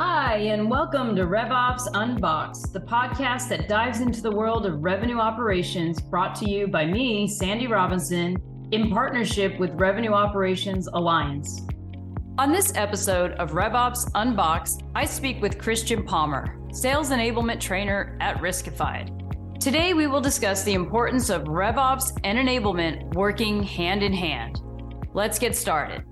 Hi, and welcome to RevOps Unboxed, the podcast that dives into the world of revenue operations brought to you by me, Sandy Robinson, in partnership with Revenue Operations Alliance. On this episode of RevOps Unboxed, I speak with Christian Palmer, Sales Enablement Trainer at Riskified. Today, we will discuss the importance of RevOps and enablement working hand in hand. Let's get started.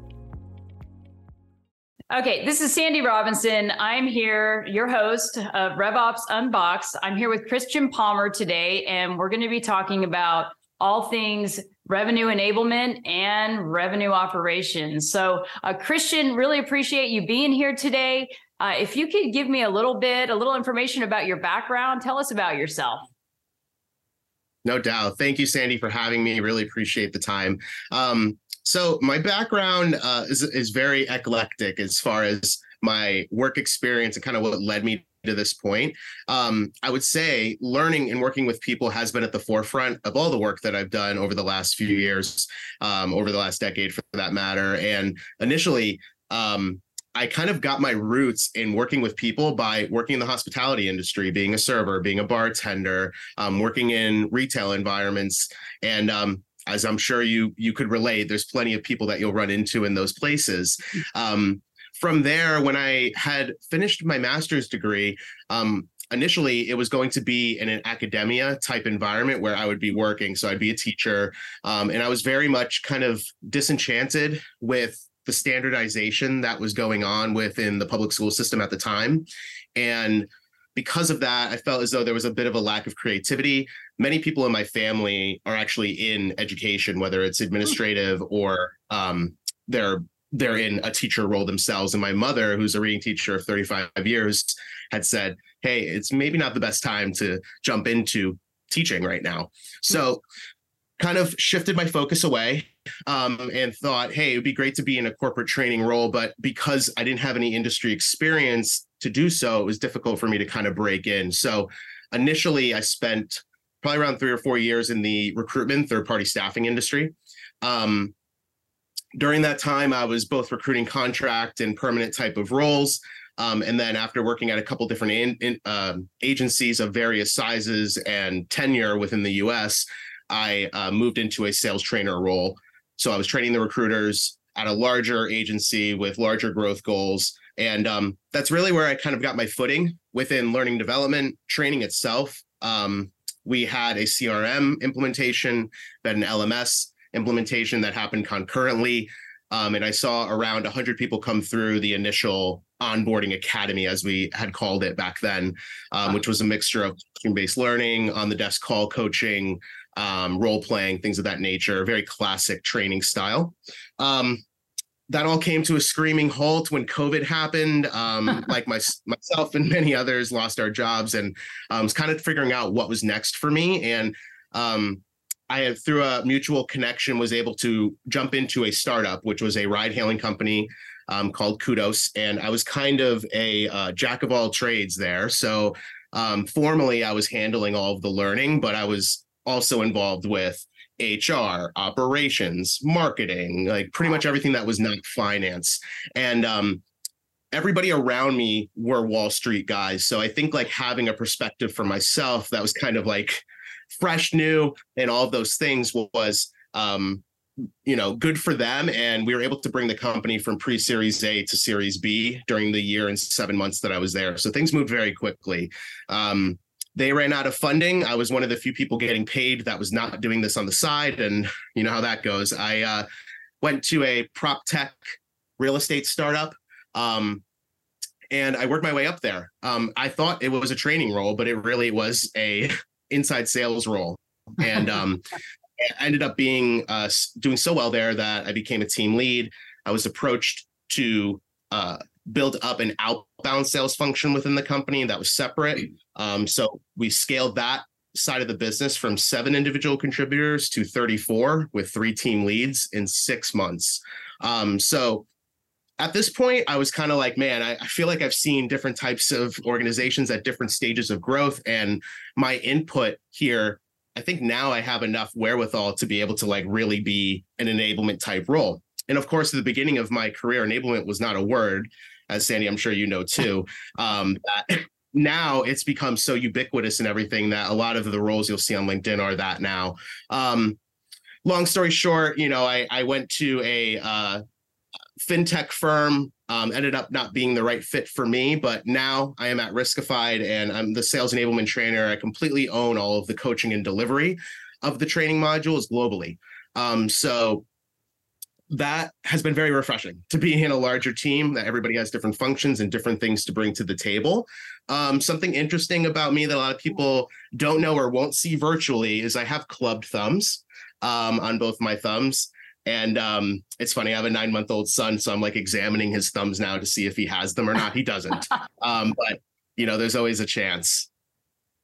Okay, this is Sandy Robinson. I'm here, your host of RevOps Unboxed. I'm here with Christian Palmer today, and we're going to be talking about all things revenue enablement and revenue operations. So, uh, Christian, really appreciate you being here today. Uh, if you could give me a little bit, a little information about your background, tell us about yourself. No doubt. Thank you, Sandy, for having me. Really appreciate the time. Um, so my background uh, is is very eclectic as far as my work experience and kind of what led me to this point. Um, I would say learning and working with people has been at the forefront of all the work that I've done over the last few years, um, over the last decade for that matter. And initially, um, I kind of got my roots in working with people by working in the hospitality industry, being a server, being a bartender, um, working in retail environments. And um, as I'm sure you you could relate, there's plenty of people that you'll run into in those places. Um, from there, when I had finished my master's degree, um, initially it was going to be in an academia type environment where I would be working. So I'd be a teacher, um, and I was very much kind of disenchanted with the standardization that was going on within the public school system at the time, and because of that, I felt as though there was a bit of a lack of creativity. Many people in my family are actually in education, whether it's administrative or um, they're they're in a teacher role themselves. And my mother, who's a reading teacher of 35 years, had said, "Hey, it's maybe not the best time to jump into teaching right now." So, kind of shifted my focus away um, and thought, "Hey, it'd be great to be in a corporate training role." But because I didn't have any industry experience, to do so, it was difficult for me to kind of break in. So initially, I spent probably around three or four years in the recruitment third party staffing industry. Um, during that time, I was both recruiting contract and permanent type of roles. Um, and then after working at a couple different in, in, uh, agencies of various sizes and tenure within the US, I uh, moved into a sales trainer role. So I was training the recruiters at a larger agency with larger growth goals. And um, that's really where I kind of got my footing within learning development, training itself. Um, we had a CRM implementation, then an LMS implementation that happened concurrently. Um, and I saw around 100 people come through the initial onboarding academy, as we had called it back then, um, which was a mixture of team based learning, on the desk call coaching, um, role playing, things of that nature, very classic training style. Um, that all came to a screaming halt when COVID happened. Um, like my, myself and many others lost our jobs and um, was kind of figuring out what was next for me. And um, I had, through a mutual connection, was able to jump into a startup, which was a ride hailing company um, called Kudos. And I was kind of a uh, jack of all trades there. So um, formally, I was handling all of the learning, but I was also involved with HR, operations, marketing, like pretty much everything that was not finance. And um, everybody around me were Wall Street guys. So I think like having a perspective for myself that was kind of like fresh, new, and all those things was um, you know good for them and we were able to bring the company from pre-series a to series b during the year and seven months that i was there so things moved very quickly um, they ran out of funding. I was one of the few people getting paid that was not doing this on the side. And you know how that goes. I uh, went to a prop tech real estate startup. Um, and I worked my way up there. Um, I thought it was a training role, but it really was a inside sales role. And um, I ended up being uh, doing so well there that I became a team lead. I was approached to uh, build up an outbound sales function within the company that was separate. Um, so we scaled that side of the business from seven individual contributors to 34 with three team leads in six months. Um, so at this point, I was kind of like, man, I, I, feel like I've seen different types of organizations at different stages of growth. And my input here, I think now I have enough wherewithal to be able to like really be an enablement type role. And of course, at the beginning of my career, enablement was not a word as Sandy, I'm sure you know too. Um, now it's become so ubiquitous and everything that a lot of the roles you'll see on LinkedIn are that now. Um, long story short, you know, I, I went to a uh, fintech firm, um, ended up not being the right fit for me, but now I am at Riskified and I'm the sales enablement trainer. I completely own all of the coaching and delivery of the training modules globally. Um, so that has been very refreshing to be in a larger team that everybody has different functions and different things to bring to the table. Um, something interesting about me that a lot of people don't know or won't see virtually is I have clubbed thumbs um, on both my thumbs. And um, it's funny, I have a nine month old son, so I'm like examining his thumbs now to see if he has them or not. He doesn't. Um, but, you know, there's always a chance.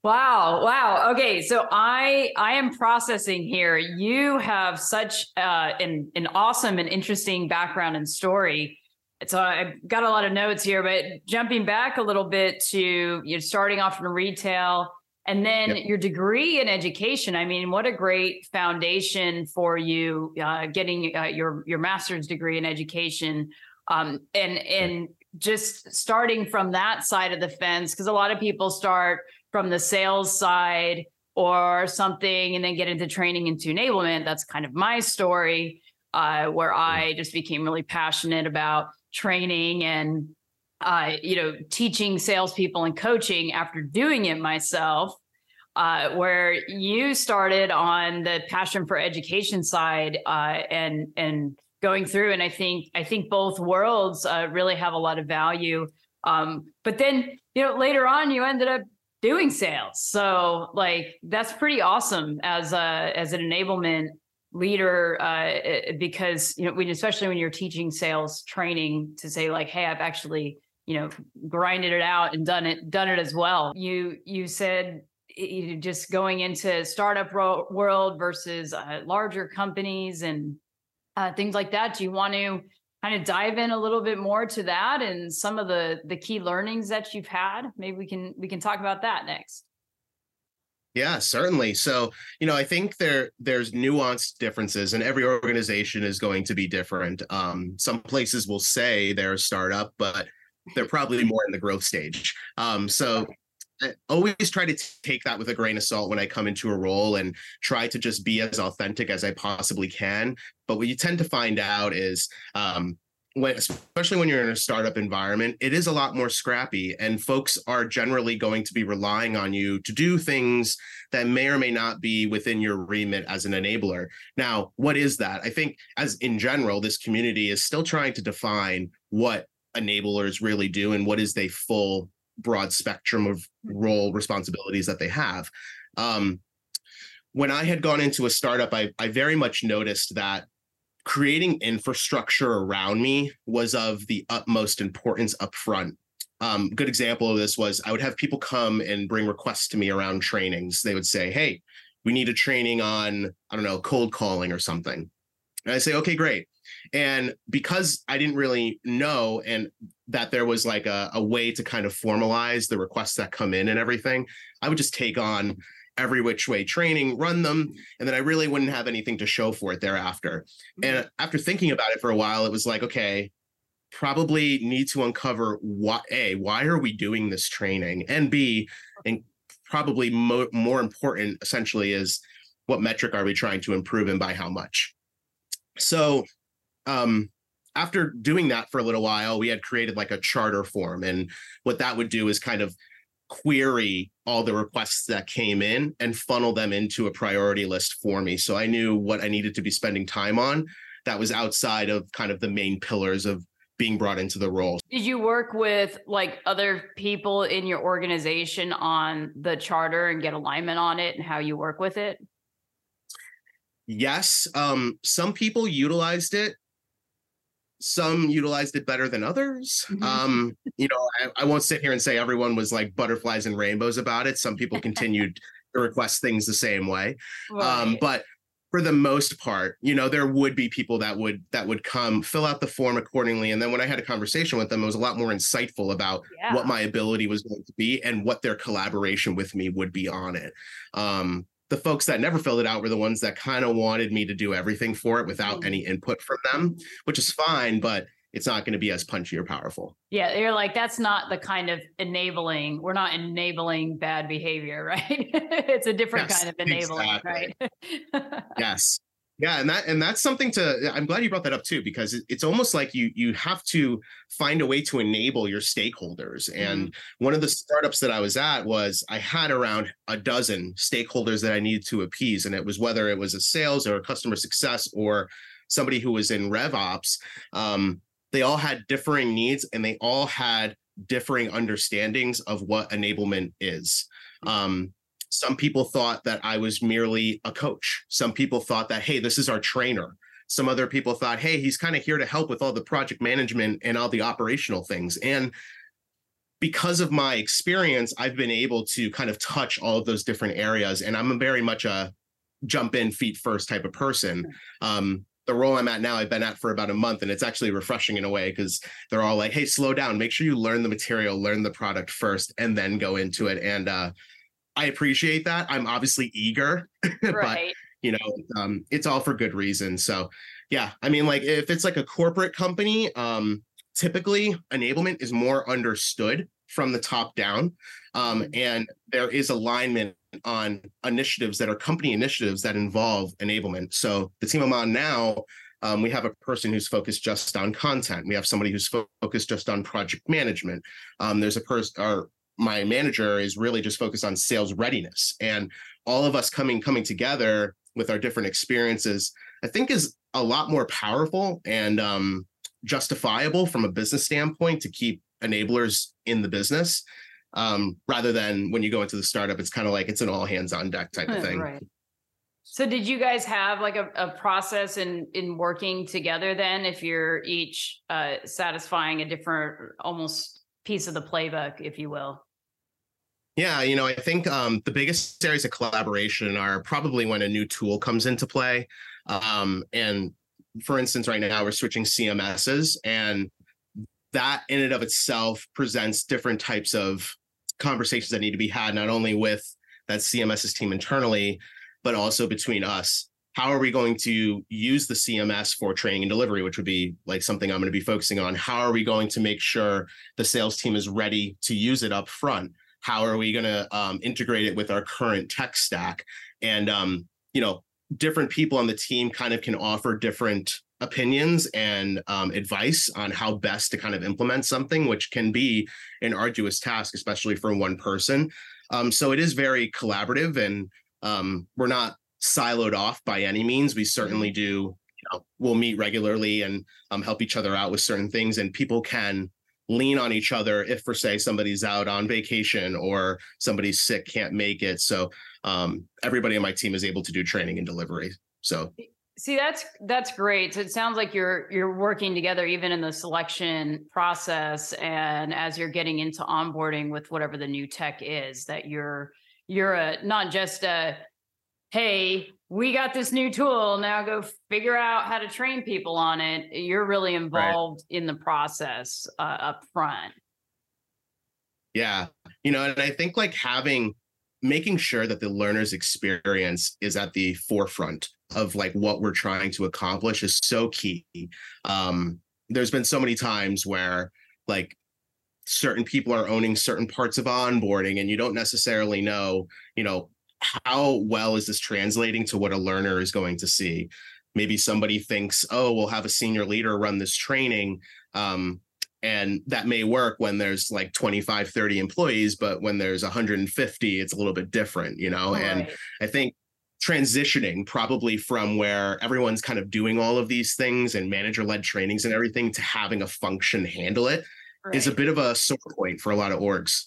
Wow. Wow. Okay. So I I am processing here. You have such uh, an an awesome and interesting background and story. So I've got a lot of notes here, but jumping back a little bit to you know, starting off in retail and then yep. your degree in education. I mean, what a great foundation for you uh, getting uh, your your master's degree in education. Um, and and just starting from that side of the fence, because a lot of people start from the sales side or something and then get into training into enablement. That's kind of my story, uh, where I just became really passionate about training and uh, you know teaching salespeople and coaching after doing it myself. Uh, where you started on the passion for education side uh, and and going through, and I think I think both worlds uh, really have a lot of value. Um, but then you know later on you ended up doing sales. So like that's pretty awesome as a as an enablement leader uh, because you know when especially when you're teaching sales training to say like hey I've actually you know grinded it out and done it done it as well. You you said you just going into startup world versus uh, larger companies and uh, things like that. Do you want to kind of dive in a little bit more to that and some of the the key learnings that you've had. Maybe we can we can talk about that next. Yeah certainly. So you know i think there there's nuanced differences and every organization is going to be different. Um, some places will say they're a startup but they're probably more in the growth stage. Um, so I always try to take that with a grain of salt when I come into a role and try to just be as authentic as I possibly can. But what you tend to find out is um, when, especially when you're in a startup environment, it is a lot more scrappy, and folks are generally going to be relying on you to do things that may or may not be within your remit as an enabler. Now, what is that? I think, as in general, this community is still trying to define what enablers really do and what is they full broad spectrum of role responsibilities that they have. Um, when I had gone into a startup, I, I very much noticed that creating infrastructure around me was of the utmost importance up front. Um, good example of this was I would have people come and bring requests to me around trainings. They would say, Hey, we need a training on, I don't know, cold calling or something. And I say, okay, great. And because I didn't really know and that there was like a, a way to kind of formalize the requests that come in and everything, I would just take on every which way training, run them, and then I really wouldn't have anything to show for it thereafter. And mm-hmm. after thinking about it for a while, it was like, okay, probably need to uncover what a why are we doing this training, and b and probably mo- more important essentially is what metric are we trying to improve and by how much. So um, after doing that for a little while, we had created like a charter form. And what that would do is kind of query all the requests that came in and funnel them into a priority list for me. So I knew what I needed to be spending time on that was outside of kind of the main pillars of being brought into the role. Did you work with like other people in your organization on the charter and get alignment on it and how you work with it? Yes. Um, some people utilized it some utilized it better than others. Mm-hmm. Um, you know, I, I, won't sit here and say everyone was like butterflies and rainbows about it. Some people continued to request things the same way. Um, right. Um, but for the most part, you know, there would be people that would that would come fill out the form accordingly. And then when I had a conversation with them, it was a lot more insightful about yeah. what my ability was going to be and what their collaboration with me would be on it. Um, the folks that never filled it out were the ones that kind of wanted me to do everything for it without any mm. input from them, which is fine. But it's not going to be as punchy or powerful. Yeah, you're like that's not the kind of enabling. We're not enabling bad behavior, right? it's a different yes, kind of enabling, exactly. right? yes. Yeah, and that and that's something to I'm glad you brought that up too because it's almost like you you have to find a way to enable your stakeholders. Mm-hmm. And one of the startups that I was at was I had around a dozen stakeholders that I needed to appease and it was whether it was a sales or a customer success or somebody who was in RevOps um, they all had differing needs and they all had differing understandings of what enablement is. Mm-hmm. Um, some people thought that I was merely a coach. Some people thought that, hey, this is our trainer. Some other people thought, hey, he's kind of here to help with all the project management and all the operational things. And because of my experience, I've been able to kind of touch all of those different areas. And I'm very much a jump in feet first type of person. Um, the role I'm at now, I've been at for about a month, and it's actually refreshing in a way because they're all like, "Hey, slow down. Make sure you learn the material, learn the product first, and then go into it." And uh, I appreciate that. I'm obviously eager, right. but you know, um, it's all for good reason. So, yeah, I mean, like if it's like a corporate company, um, typically enablement is more understood from the top down, um, mm-hmm. and there is alignment on initiatives that are company initiatives that involve enablement. So, the team I'm on now. Um, we have a person who's focused just on content. We have somebody who's fo- focused just on project management. Um, there's a person, or my manager is really just focused on sales readiness and all of us coming coming together with our different experiences i think is a lot more powerful and um, justifiable from a business standpoint to keep enablers in the business um, rather than when you go into the startup it's kind of like it's an all hands on deck type of thing right. So did you guys have like a, a process in in working together then if you're each uh, satisfying a different almost piece of the playbook, if you will? Yeah, you know, I think um, the biggest areas of collaboration are probably when a new tool comes into play. Um, and for instance, right now we're switching CMSs, and that in and of itself presents different types of conversations that need to be had, not only with that CMS's team internally, but also between us. How are we going to use the CMS for training and delivery, which would be like something I'm going to be focusing on? How are we going to make sure the sales team is ready to use it up front? How are we going to um, integrate it with our current tech stack? And um, you know different people on the team kind of can offer different opinions and um, advice on how best to kind of implement something which can be an arduous task especially for one person. Um, so it is very collaborative and um, we're not siloed off by any means. We certainly do you know, we'll meet regularly and um, help each other out with certain things and people can lean on each other if for say somebody's out on vacation or somebody's sick can't make it. So um, everybody on my team is able to do training and delivery. So see that's that's great. So it sounds like you're you're working together even in the selection process and as you're getting into onboarding with whatever the new tech is that you're you're a not just a hey we got this new tool now go figure out how to train people on it. You're really involved right. in the process uh, up front. Yeah you know and i think like having making sure that the learner's experience is at the forefront of like what we're trying to accomplish is so key. Um there's been so many times where like certain people are owning certain parts of onboarding and you don't necessarily know you know how well is this translating to what a learner is going to see? Maybe somebody thinks, oh, we'll have a senior leader run this training. Um, and that may work when there's like 25, 30 employees, but when there's 150, it's a little bit different, you know? Right. And I think transitioning probably from where everyone's kind of doing all of these things and manager led trainings and everything to having a function handle it right. is a bit of a sore point for a lot of orgs.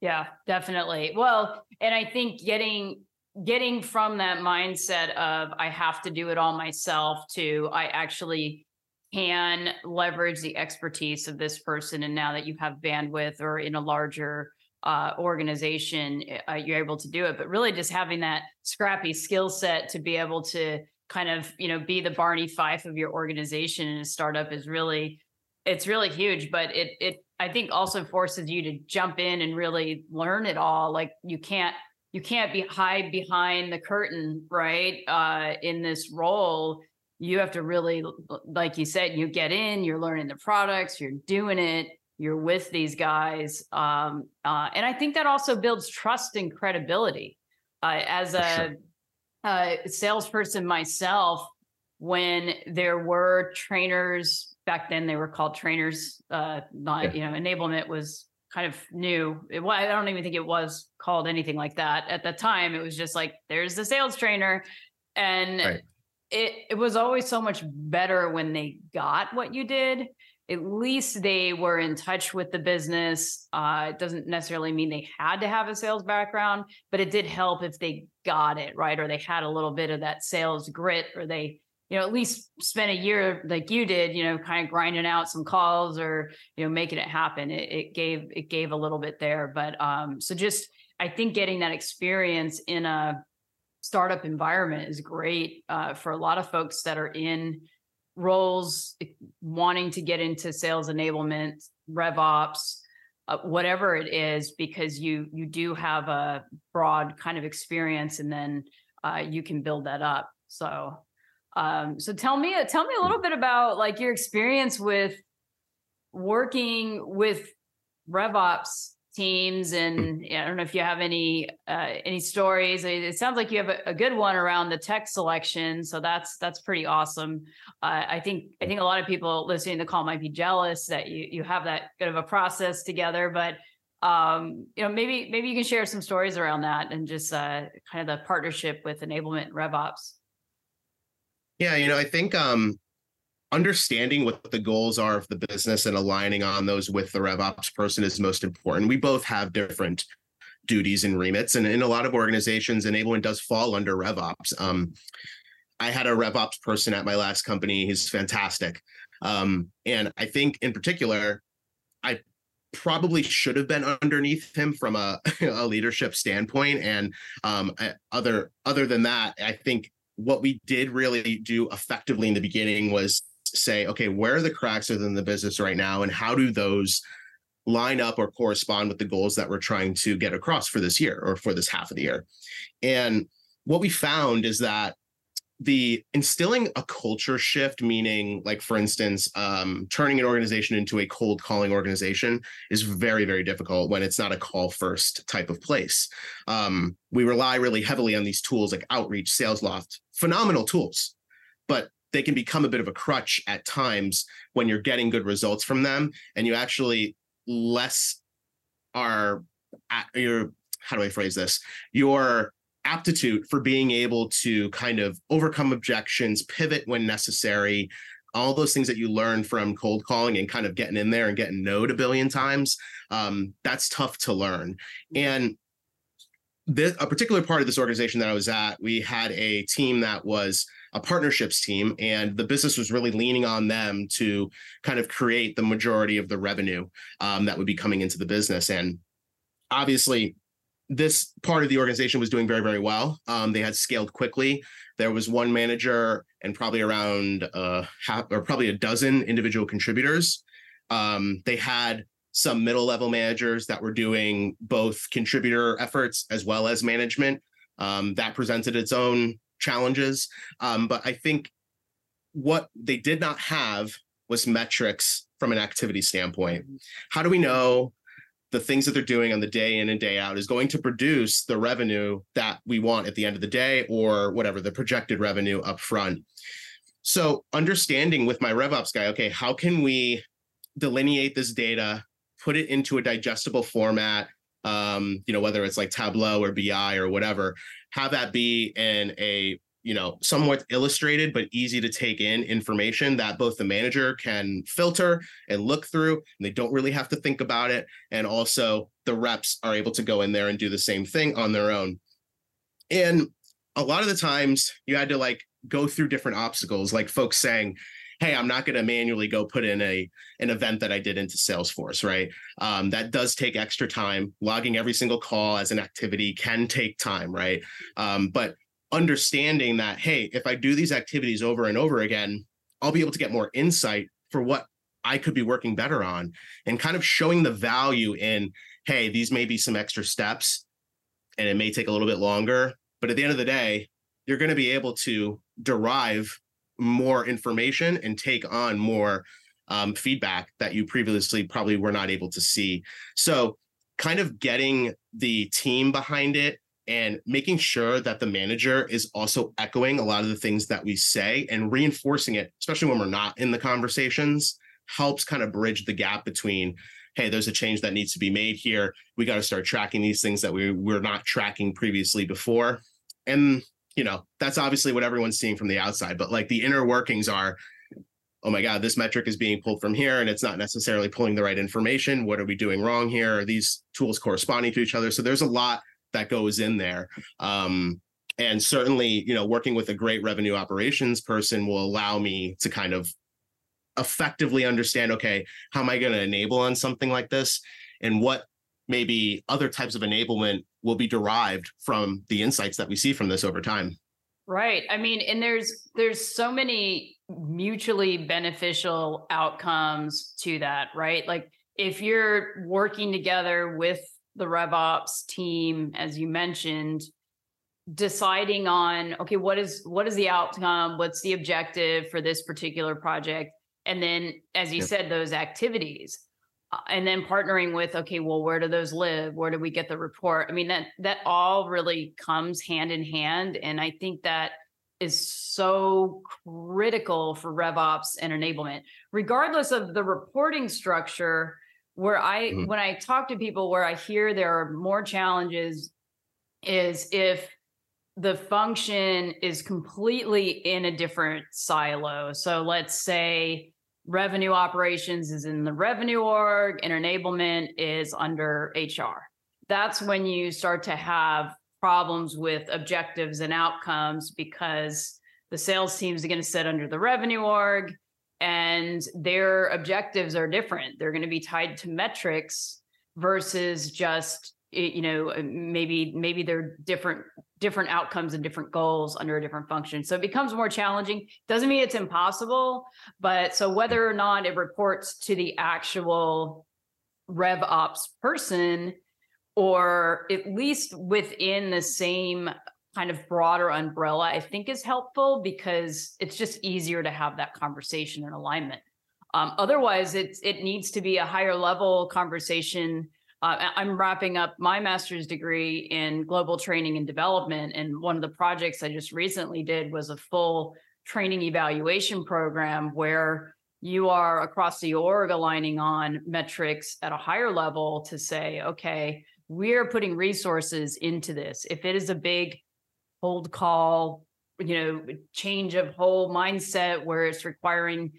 Yeah, definitely. Well, and I think getting getting from that mindset of I have to do it all myself to I actually can leverage the expertise of this person and now that you have bandwidth or in a larger uh, organization eh, uh, you're able to do it but really just having that scrappy skill set to be able to kind of you know be the barney fife of your organization in a startup is really it's really huge but it it I think also forces you to jump in and really learn it all. Like you can't you can't be hide behind the curtain, right? Uh, in this role, you have to really, like you said, you get in, you're learning the products, you're doing it, you're with these guys. Um, uh, and I think that also builds trust and credibility. Uh, as a, sure. a salesperson myself, when there were trainers back then, they were called trainers. Uh, not yeah. you know, enablement was kind of new. It, well, I don't even think it was called anything like that at the time. It was just like there's the sales trainer, and right. it it was always so much better when they got what you did at least they were in touch with the business. Uh, it doesn't necessarily mean they had to have a sales background, but it did help if they got it right, or they had a little bit of that sales grit, or they, you know, at least spent a year like you did, you know, kind of grinding out some calls or you know making it happen. It, it gave it gave a little bit there, but um, so just I think getting that experience in a startup environment is great uh, for a lot of folks that are in roles wanting to get into sales enablement rev ops uh, whatever it is because you you do have a broad kind of experience and then uh, you can build that up so um, so tell me tell me a little bit about like your experience with working with RevOps teams and I don't know if you have any uh, any stories. It sounds like you have a, a, good one around the tech selection, so that's that's pretty awesome. Uh, I think I think a lot of people listening to the call might be jealous that you you have that good of a process together, but um, you know maybe maybe you can share some stories around that and just uh, kind of the partnership with enablement RevOps. Yeah, you know, I think um, understanding what the goals are of the business and aligning on those with the RevOps person is most important. We both have different duties and remits, and in a lot of organizations, enablement does fall under RevOps. Um, I had a RevOps person at my last company. He's fantastic, um, and I think in particular, I probably should have been underneath him from a, a leadership standpoint. And um, other other than that, I think what we did really do effectively in the beginning was say, okay, where are the cracks within the business right now, and how do those line up or correspond with the goals that we're trying to get across for this year or for this half of the year? And what we found is that the instilling a culture shift meaning like for instance um, turning an organization into a cold calling organization is very very difficult when it's not a call first type of place um, we rely really heavily on these tools like outreach Salesloft phenomenal tools but they can become a bit of a crutch at times when you're getting good results from them and you actually less are at your how do I phrase this? Your aptitude for being able to kind of overcome objections, pivot when necessary, all those things that you learn from cold calling and kind of getting in there and getting no'd a billion times. Um, that's tough to learn. And this, a particular part of this organization that I was at, we had a team that was a partnerships team, and the business was really leaning on them to kind of create the majority of the revenue um, that would be coming into the business. And obviously, this part of the organization was doing very, very well. Um, they had scaled quickly. There was one manager and probably around uh, half or probably a dozen individual contributors. Um, they had some middle level managers that were doing both contributor efforts as well as management. Um, that presented its own challenges. Um, but I think what they did not have was metrics from an activity standpoint. How do we know the things that they're doing on the day in and day out is going to produce the revenue that we want at the end of the day or whatever the projected revenue up front? So understanding with my RevOps guy, okay, how can we delineate this data, put it into a digestible format, um, you know, whether it's like Tableau or BI or whatever, have that be in a you know somewhat illustrated but easy to take in information that both the manager can filter and look through and they don't really have to think about it. And also the reps are able to go in there and do the same thing on their own. And a lot of the times you had to like go through different obstacles like folks saying hey i'm not going to manually go put in a an event that i did into salesforce right? Um, that does take extra time. Logging every single call as an activity can take time right? Um, but understanding that hey if i do these activities over and over again i'll be able to get more insight for what i could be working better on and kind of showing the value in hey these may be some extra steps and it may take a little bit longer but at the end of the day you're going to be able to derive more information and take on more um, feedback that you previously probably were not able to see. So, kind of getting the team behind it and making sure that the manager is also echoing a lot of the things that we say and reinforcing it, especially when we're not in the conversations, helps kind of bridge the gap between hey there's a change that needs to be made here. We got to start tracking these things that we we're not tracking previously before. And you know that's obviously what everyone's seeing from the outside but like the inner workings are oh my god this metric is being pulled from here and it's not necessarily pulling the right information. What are we doing wrong here? Are these tools corresponding to each other? So there's a lot that goes in there. Um, and certainly you know working with a great revenue operations person will allow me to kind of effectively understand okay how am i going to enable on something like this? And what maybe other types of enablement will be derived from the insights that we see from this over time. Right. I mean and there's there's so many mutually beneficial outcomes to that right? Like if you're working together with the revops team as you mentioned deciding on okay what is what is the outcome? What's the objective for this particular project? And then as you yep. said those activities uh, and then partnering with okay well where do those live? Where do we get the report? I mean that that all really comes hand in hand and i think that is so critical for revops and enablement. Regardless of the reporting structure where i mm-hmm. when i talk to people where i hear there are more challenges is if the function is completely in a different silo so let's say revenue operations is in the revenue org and enablement is under HR. That's when you start to have problems with objectives and outcomes because the sales teams are going to sit under the revenue org and their objectives are different. They're going to be tied to metrics versus just you know maybe maybe they're different different outcomes and different goals under a different function. So it becomes more challenging. Doesn't mean it's impossible, but so whether or not it reports to the actual rev ops person or at least within the same kind of broader umbrella, I think is helpful because it's just easier to have that conversation and alignment. Um, otherwise, it's it needs to be a higher level conversation uh, I'm wrapping up my master's degree in global training and development. And one of the projects I just recently did was a full training evaluation program where you are across the org aligning on metrics at a higher level to say, okay, we're putting resources into this. If it is a big hold call, you know, change of whole mindset where it's requiring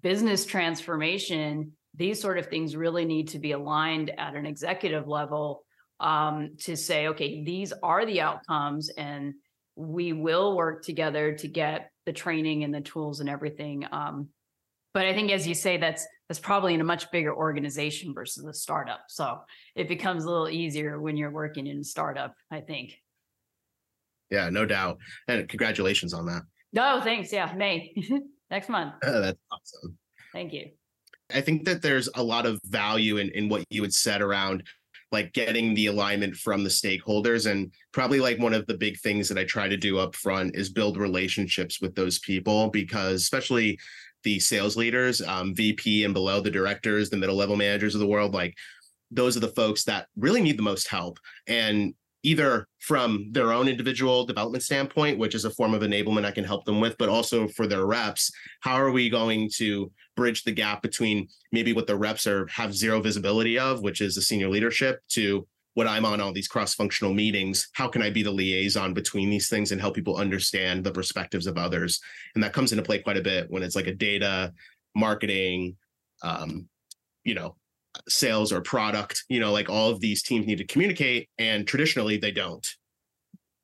business transformation, these sort of things really need to be aligned at an executive level um, to say, okay, these are the outcomes, and we will work together to get the training and the tools and everything. Um, but I think, as you say, that's that's probably in a much bigger organization versus a startup. So it becomes a little easier when you're working in a startup. I think. Yeah, no doubt, and congratulations on that. No, thanks. Yeah, May next month. that's awesome. Thank you. I think that there's a lot of value in, in what you had said around like getting the alignment from the stakeholders and probably like one of the big things that I try to do up front is build relationships with those people because especially the sales leaders, um, VP and below the directors, the middle level managers of the world, like those are the folks that really need the most help. And either from their own individual development standpoint, which is a form of enablement I can help them with, but also for their reps, how are we going to bridge the gap between maybe what the reps are have zero visibility of, which is the senior leadership, to what I'm on all these cross-functional meetings. How can I be the liaison between these things and help people understand the perspectives of others? And that comes into play quite a bit when it's like a data, marketing, um, you know, sales or product you know like all of these teams need to communicate and traditionally they don't.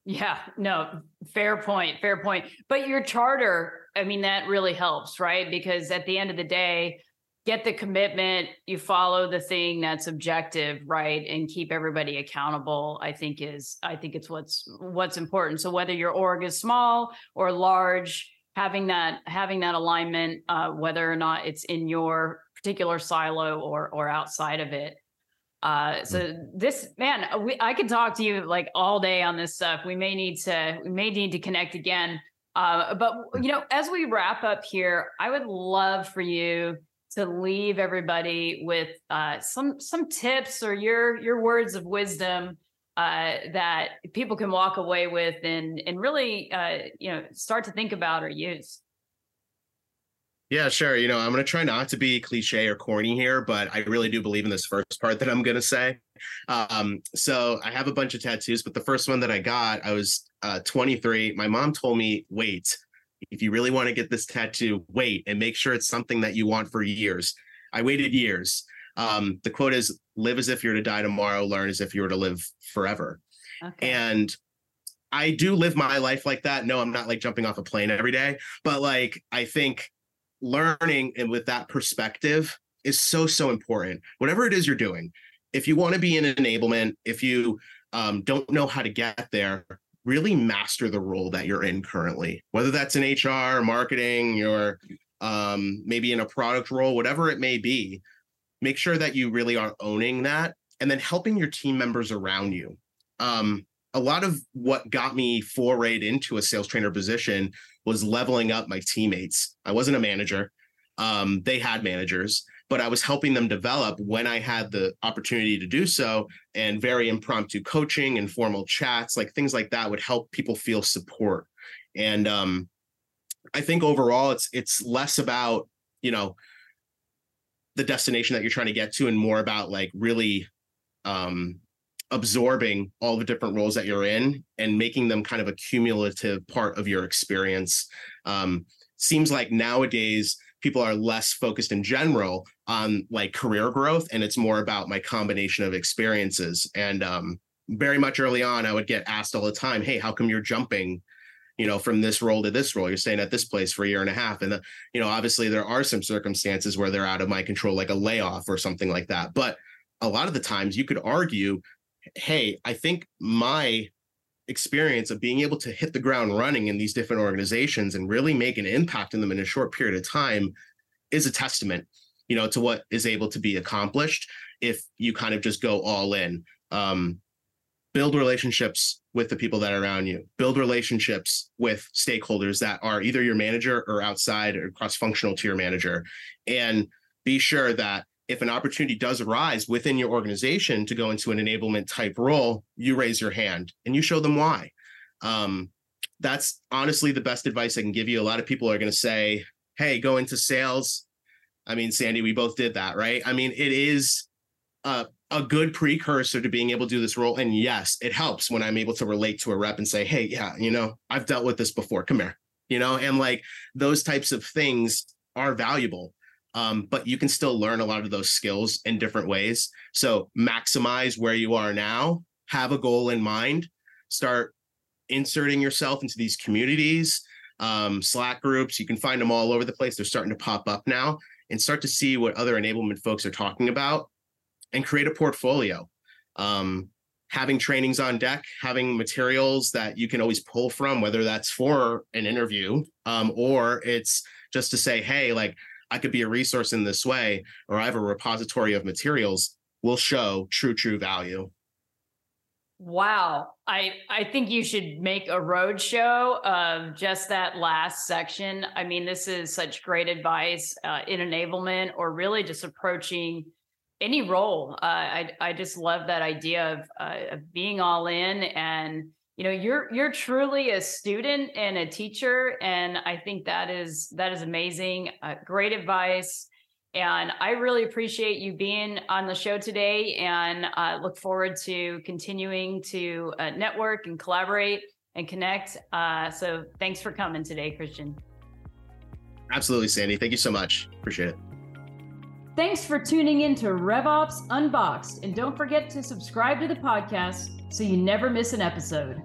Yeah no fair point fair point. But your charter i mean that really helps right? Because at the end of the day get the commitment you follow the thing that's objective right? And keep everybody accountable i think is i think it's what's what's important. So whether your org is small or large having that having that alignment uh, whether or not it's in your particular silo or or outside of it. Uh, so mm. this man, uh, we, I could talk to you like all day on this stuff. We may need to we may need to connect again. Uh, but you know, as we wrap up here, I would love for you to leave everybody with uh, some some tips or your your words of wisdom uh, that people can walk away with and and really uh, you know start to think about or use. Yeah, sure. You know, I'm going to try not to be cliche or corny here, but I really do believe in this first part that I'm going to say. Um, so I have a bunch of tattoos, but the first one that I got, I was uh, 23. My mom told me, wait, if you really want to get this tattoo, wait and make sure it's something that you want for years. I waited years. Um, the quote is live as if you're to die tomorrow, learn as if you were to live forever. Okay. And I do live my life like that. No, I'm not like jumping off a plane every day, but like I think learning and with that perspective is so so important. Whatever it is you're doing if you want to be in enablement if you um, don't know how to get there really master the role that you're in currently. Whether that's in hr marketing or um, maybe in a product role whatever it may be make sure that you really are owning that and then helping your team members around you. Um, a lot of what got me forayed into a sales trainer position was leveling up my teammates. I wasn't a manager. Um, they had managers, but I was helping them develop when I had the opportunity to do so. And very impromptu coaching, informal chats, like things like that would help people feel support. And um, I think overall, it's it's less about you know the destination that you're trying to get to, and more about like really um, absorbing all the different roles that you're in and making them kind of a cumulative part of your experience. Um, seems like nowadays people are less focused in general on like career growth and it's more about my combination of experiences. And um, very much early on i would get asked all the time hey how come you're jumping you know from this role to this role? You're staying at this place for a year and a half. And the, you know obviously there are some circumstances where they're out of my control like a layoff or something like that. But a lot of the times you could argue hey, I think my experience of being able to hit the ground running in these different organizations and really make an impact in them in a short period of time is a testament you know to what is able to be accomplished if you kind of just go all in. Um, build relationships with the people that are around you. Build relationships with stakeholders that are either your manager or outside or cross functional to your manager. And be sure that if an opportunity does arise within your organization to go into an enablement type role, you raise your hand and you show them why. Um, that's honestly the best advice I can give you. A lot of people are going to say, hey, go into sales. I mean, Sandy, we both did that, right? I mean, it is a, a good precursor to being able to do this role. And yes, it helps when I'm able to relate to a rep and say, hey, yeah, you know, I've dealt with this before. Come here, you know, and like those types of things are valuable um, but you can still learn a lot of those skills in different ways. So maximize where you are now, have a goal in mind, start inserting yourself into these communities, um, Slack groups. You can find them all over the place. They're starting to pop up now and start to see what other enablement folks are talking about and create a portfolio. Um, having trainings on deck, having materials that you can always pull from, whether that's for an interview um, or it's just to say, hey, like I could be a resource in this way, or I have a repository of materials, will show true, true value. Wow. I, I think you should make a road show of just that last section. I mean, this is such great advice uh, in enablement or really just approaching any role. Uh, I, I just love that idea of, uh, of being all in and you know you're you're truly a student and a teacher and i think that is that is amazing uh, great advice and i really appreciate you being on the show today and uh, look forward to continuing to uh, network and collaborate and connect uh, so thanks for coming today christian. Absolutely sandy. Thank you so much. Appreciate it. Thanks for tuning in to RevOps Unboxed, and don't forget to subscribe to the podcast so you never miss an episode.